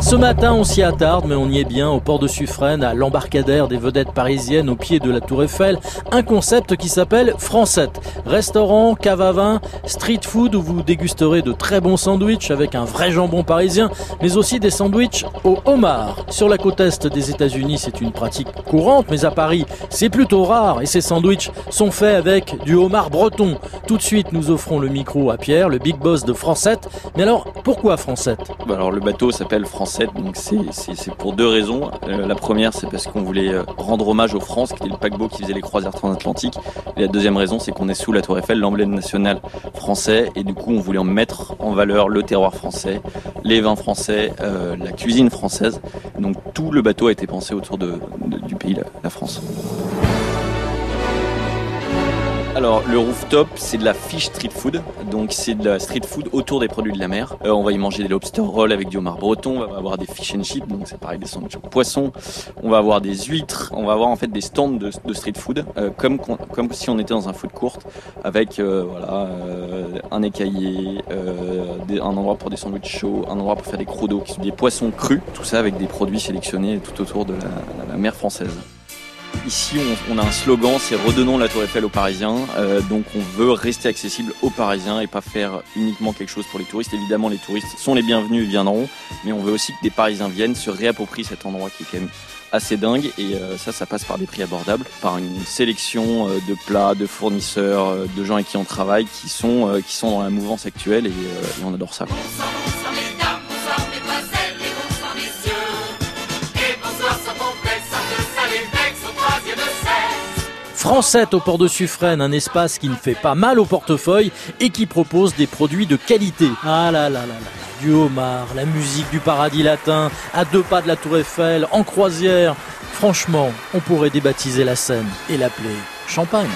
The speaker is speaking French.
Ce matin, on s'y attarde, mais on y est bien au port de Suffren, à l'embarcadère des vedettes parisiennes au pied de la Tour Eiffel. Un concept qui s'appelle Francette. Restaurant, cave à vin, street food où vous dégusterez de très bons sandwichs avec un vrai jambon parisien, mais aussi des sandwichs au homard. Sur la côte est des États-Unis, c'est une pratique courante, mais à Paris, c'est plutôt rare et ces sandwichs sont faits avec du homard breton. Tout de suite, nous offrons le micro à Pierre, le big boss de Francette. Mais alors, pourquoi Francette? Bah Alors, le bateau s'appelle Francette, donc c'est pour deux raisons. Euh, la première, c'est parce qu'on voulait euh, rendre hommage aux France, qui était le paquebot qui faisait les croisières transatlantiques. Et la deuxième raison, c'est qu'on est sous la Tour Eiffel, l'emblème national français, et du coup, on voulait en mettre en valeur le terroir français, les vins français, euh, la cuisine française. Donc, tout le bateau a été pensé autour du pays, la France. Alors le rooftop c'est de la fish street food, donc c'est de la street food autour des produits de la mer. Euh, on va y manger des lobster rolls avec du homard breton, on va avoir des fish and chips, donc c'est pareil des sandwichs au poisson. On va avoir des huîtres, on va avoir en fait des stands de, street food, euh, comme si on était dans un food court, avec euh, un écaillé, un endroit pour des sandwichs chauds, un endroit pour faire des crocs qui sont des poissons crus, tout ça avec des produits sélectionnés tout autour de la mer française. Ici, on, a un slogan, c'est redonnons la Tour Eiffel aux Parisiens. Euh, donc, on veut rester accessible aux Parisiens et pas faire uniquement quelque chose pour les touristes. Évidemment, les touristes sont les bienvenus, ils viendront, mais on veut aussi que des Parisiens viennent, se réapproprient cet endroit qui est quand même assez dingue. Et euh, ça, ça passe par des prix abordables, par une sélection euh, de plats, de fournisseurs, de gens avec qui on travaille, qui sont qui sont dans la mouvance actuelle et, on adore ça. Francette au port de Suffren, un espace qui ne fait pas mal au portefeuille et qui propose des produits de qualité. Ah là là là là, du homard, la musique du paradis latin, à deux pas de la tour Eiffel, en croisière. Franchement, on pourrait débaptiser la scène et l'appeler Champagne.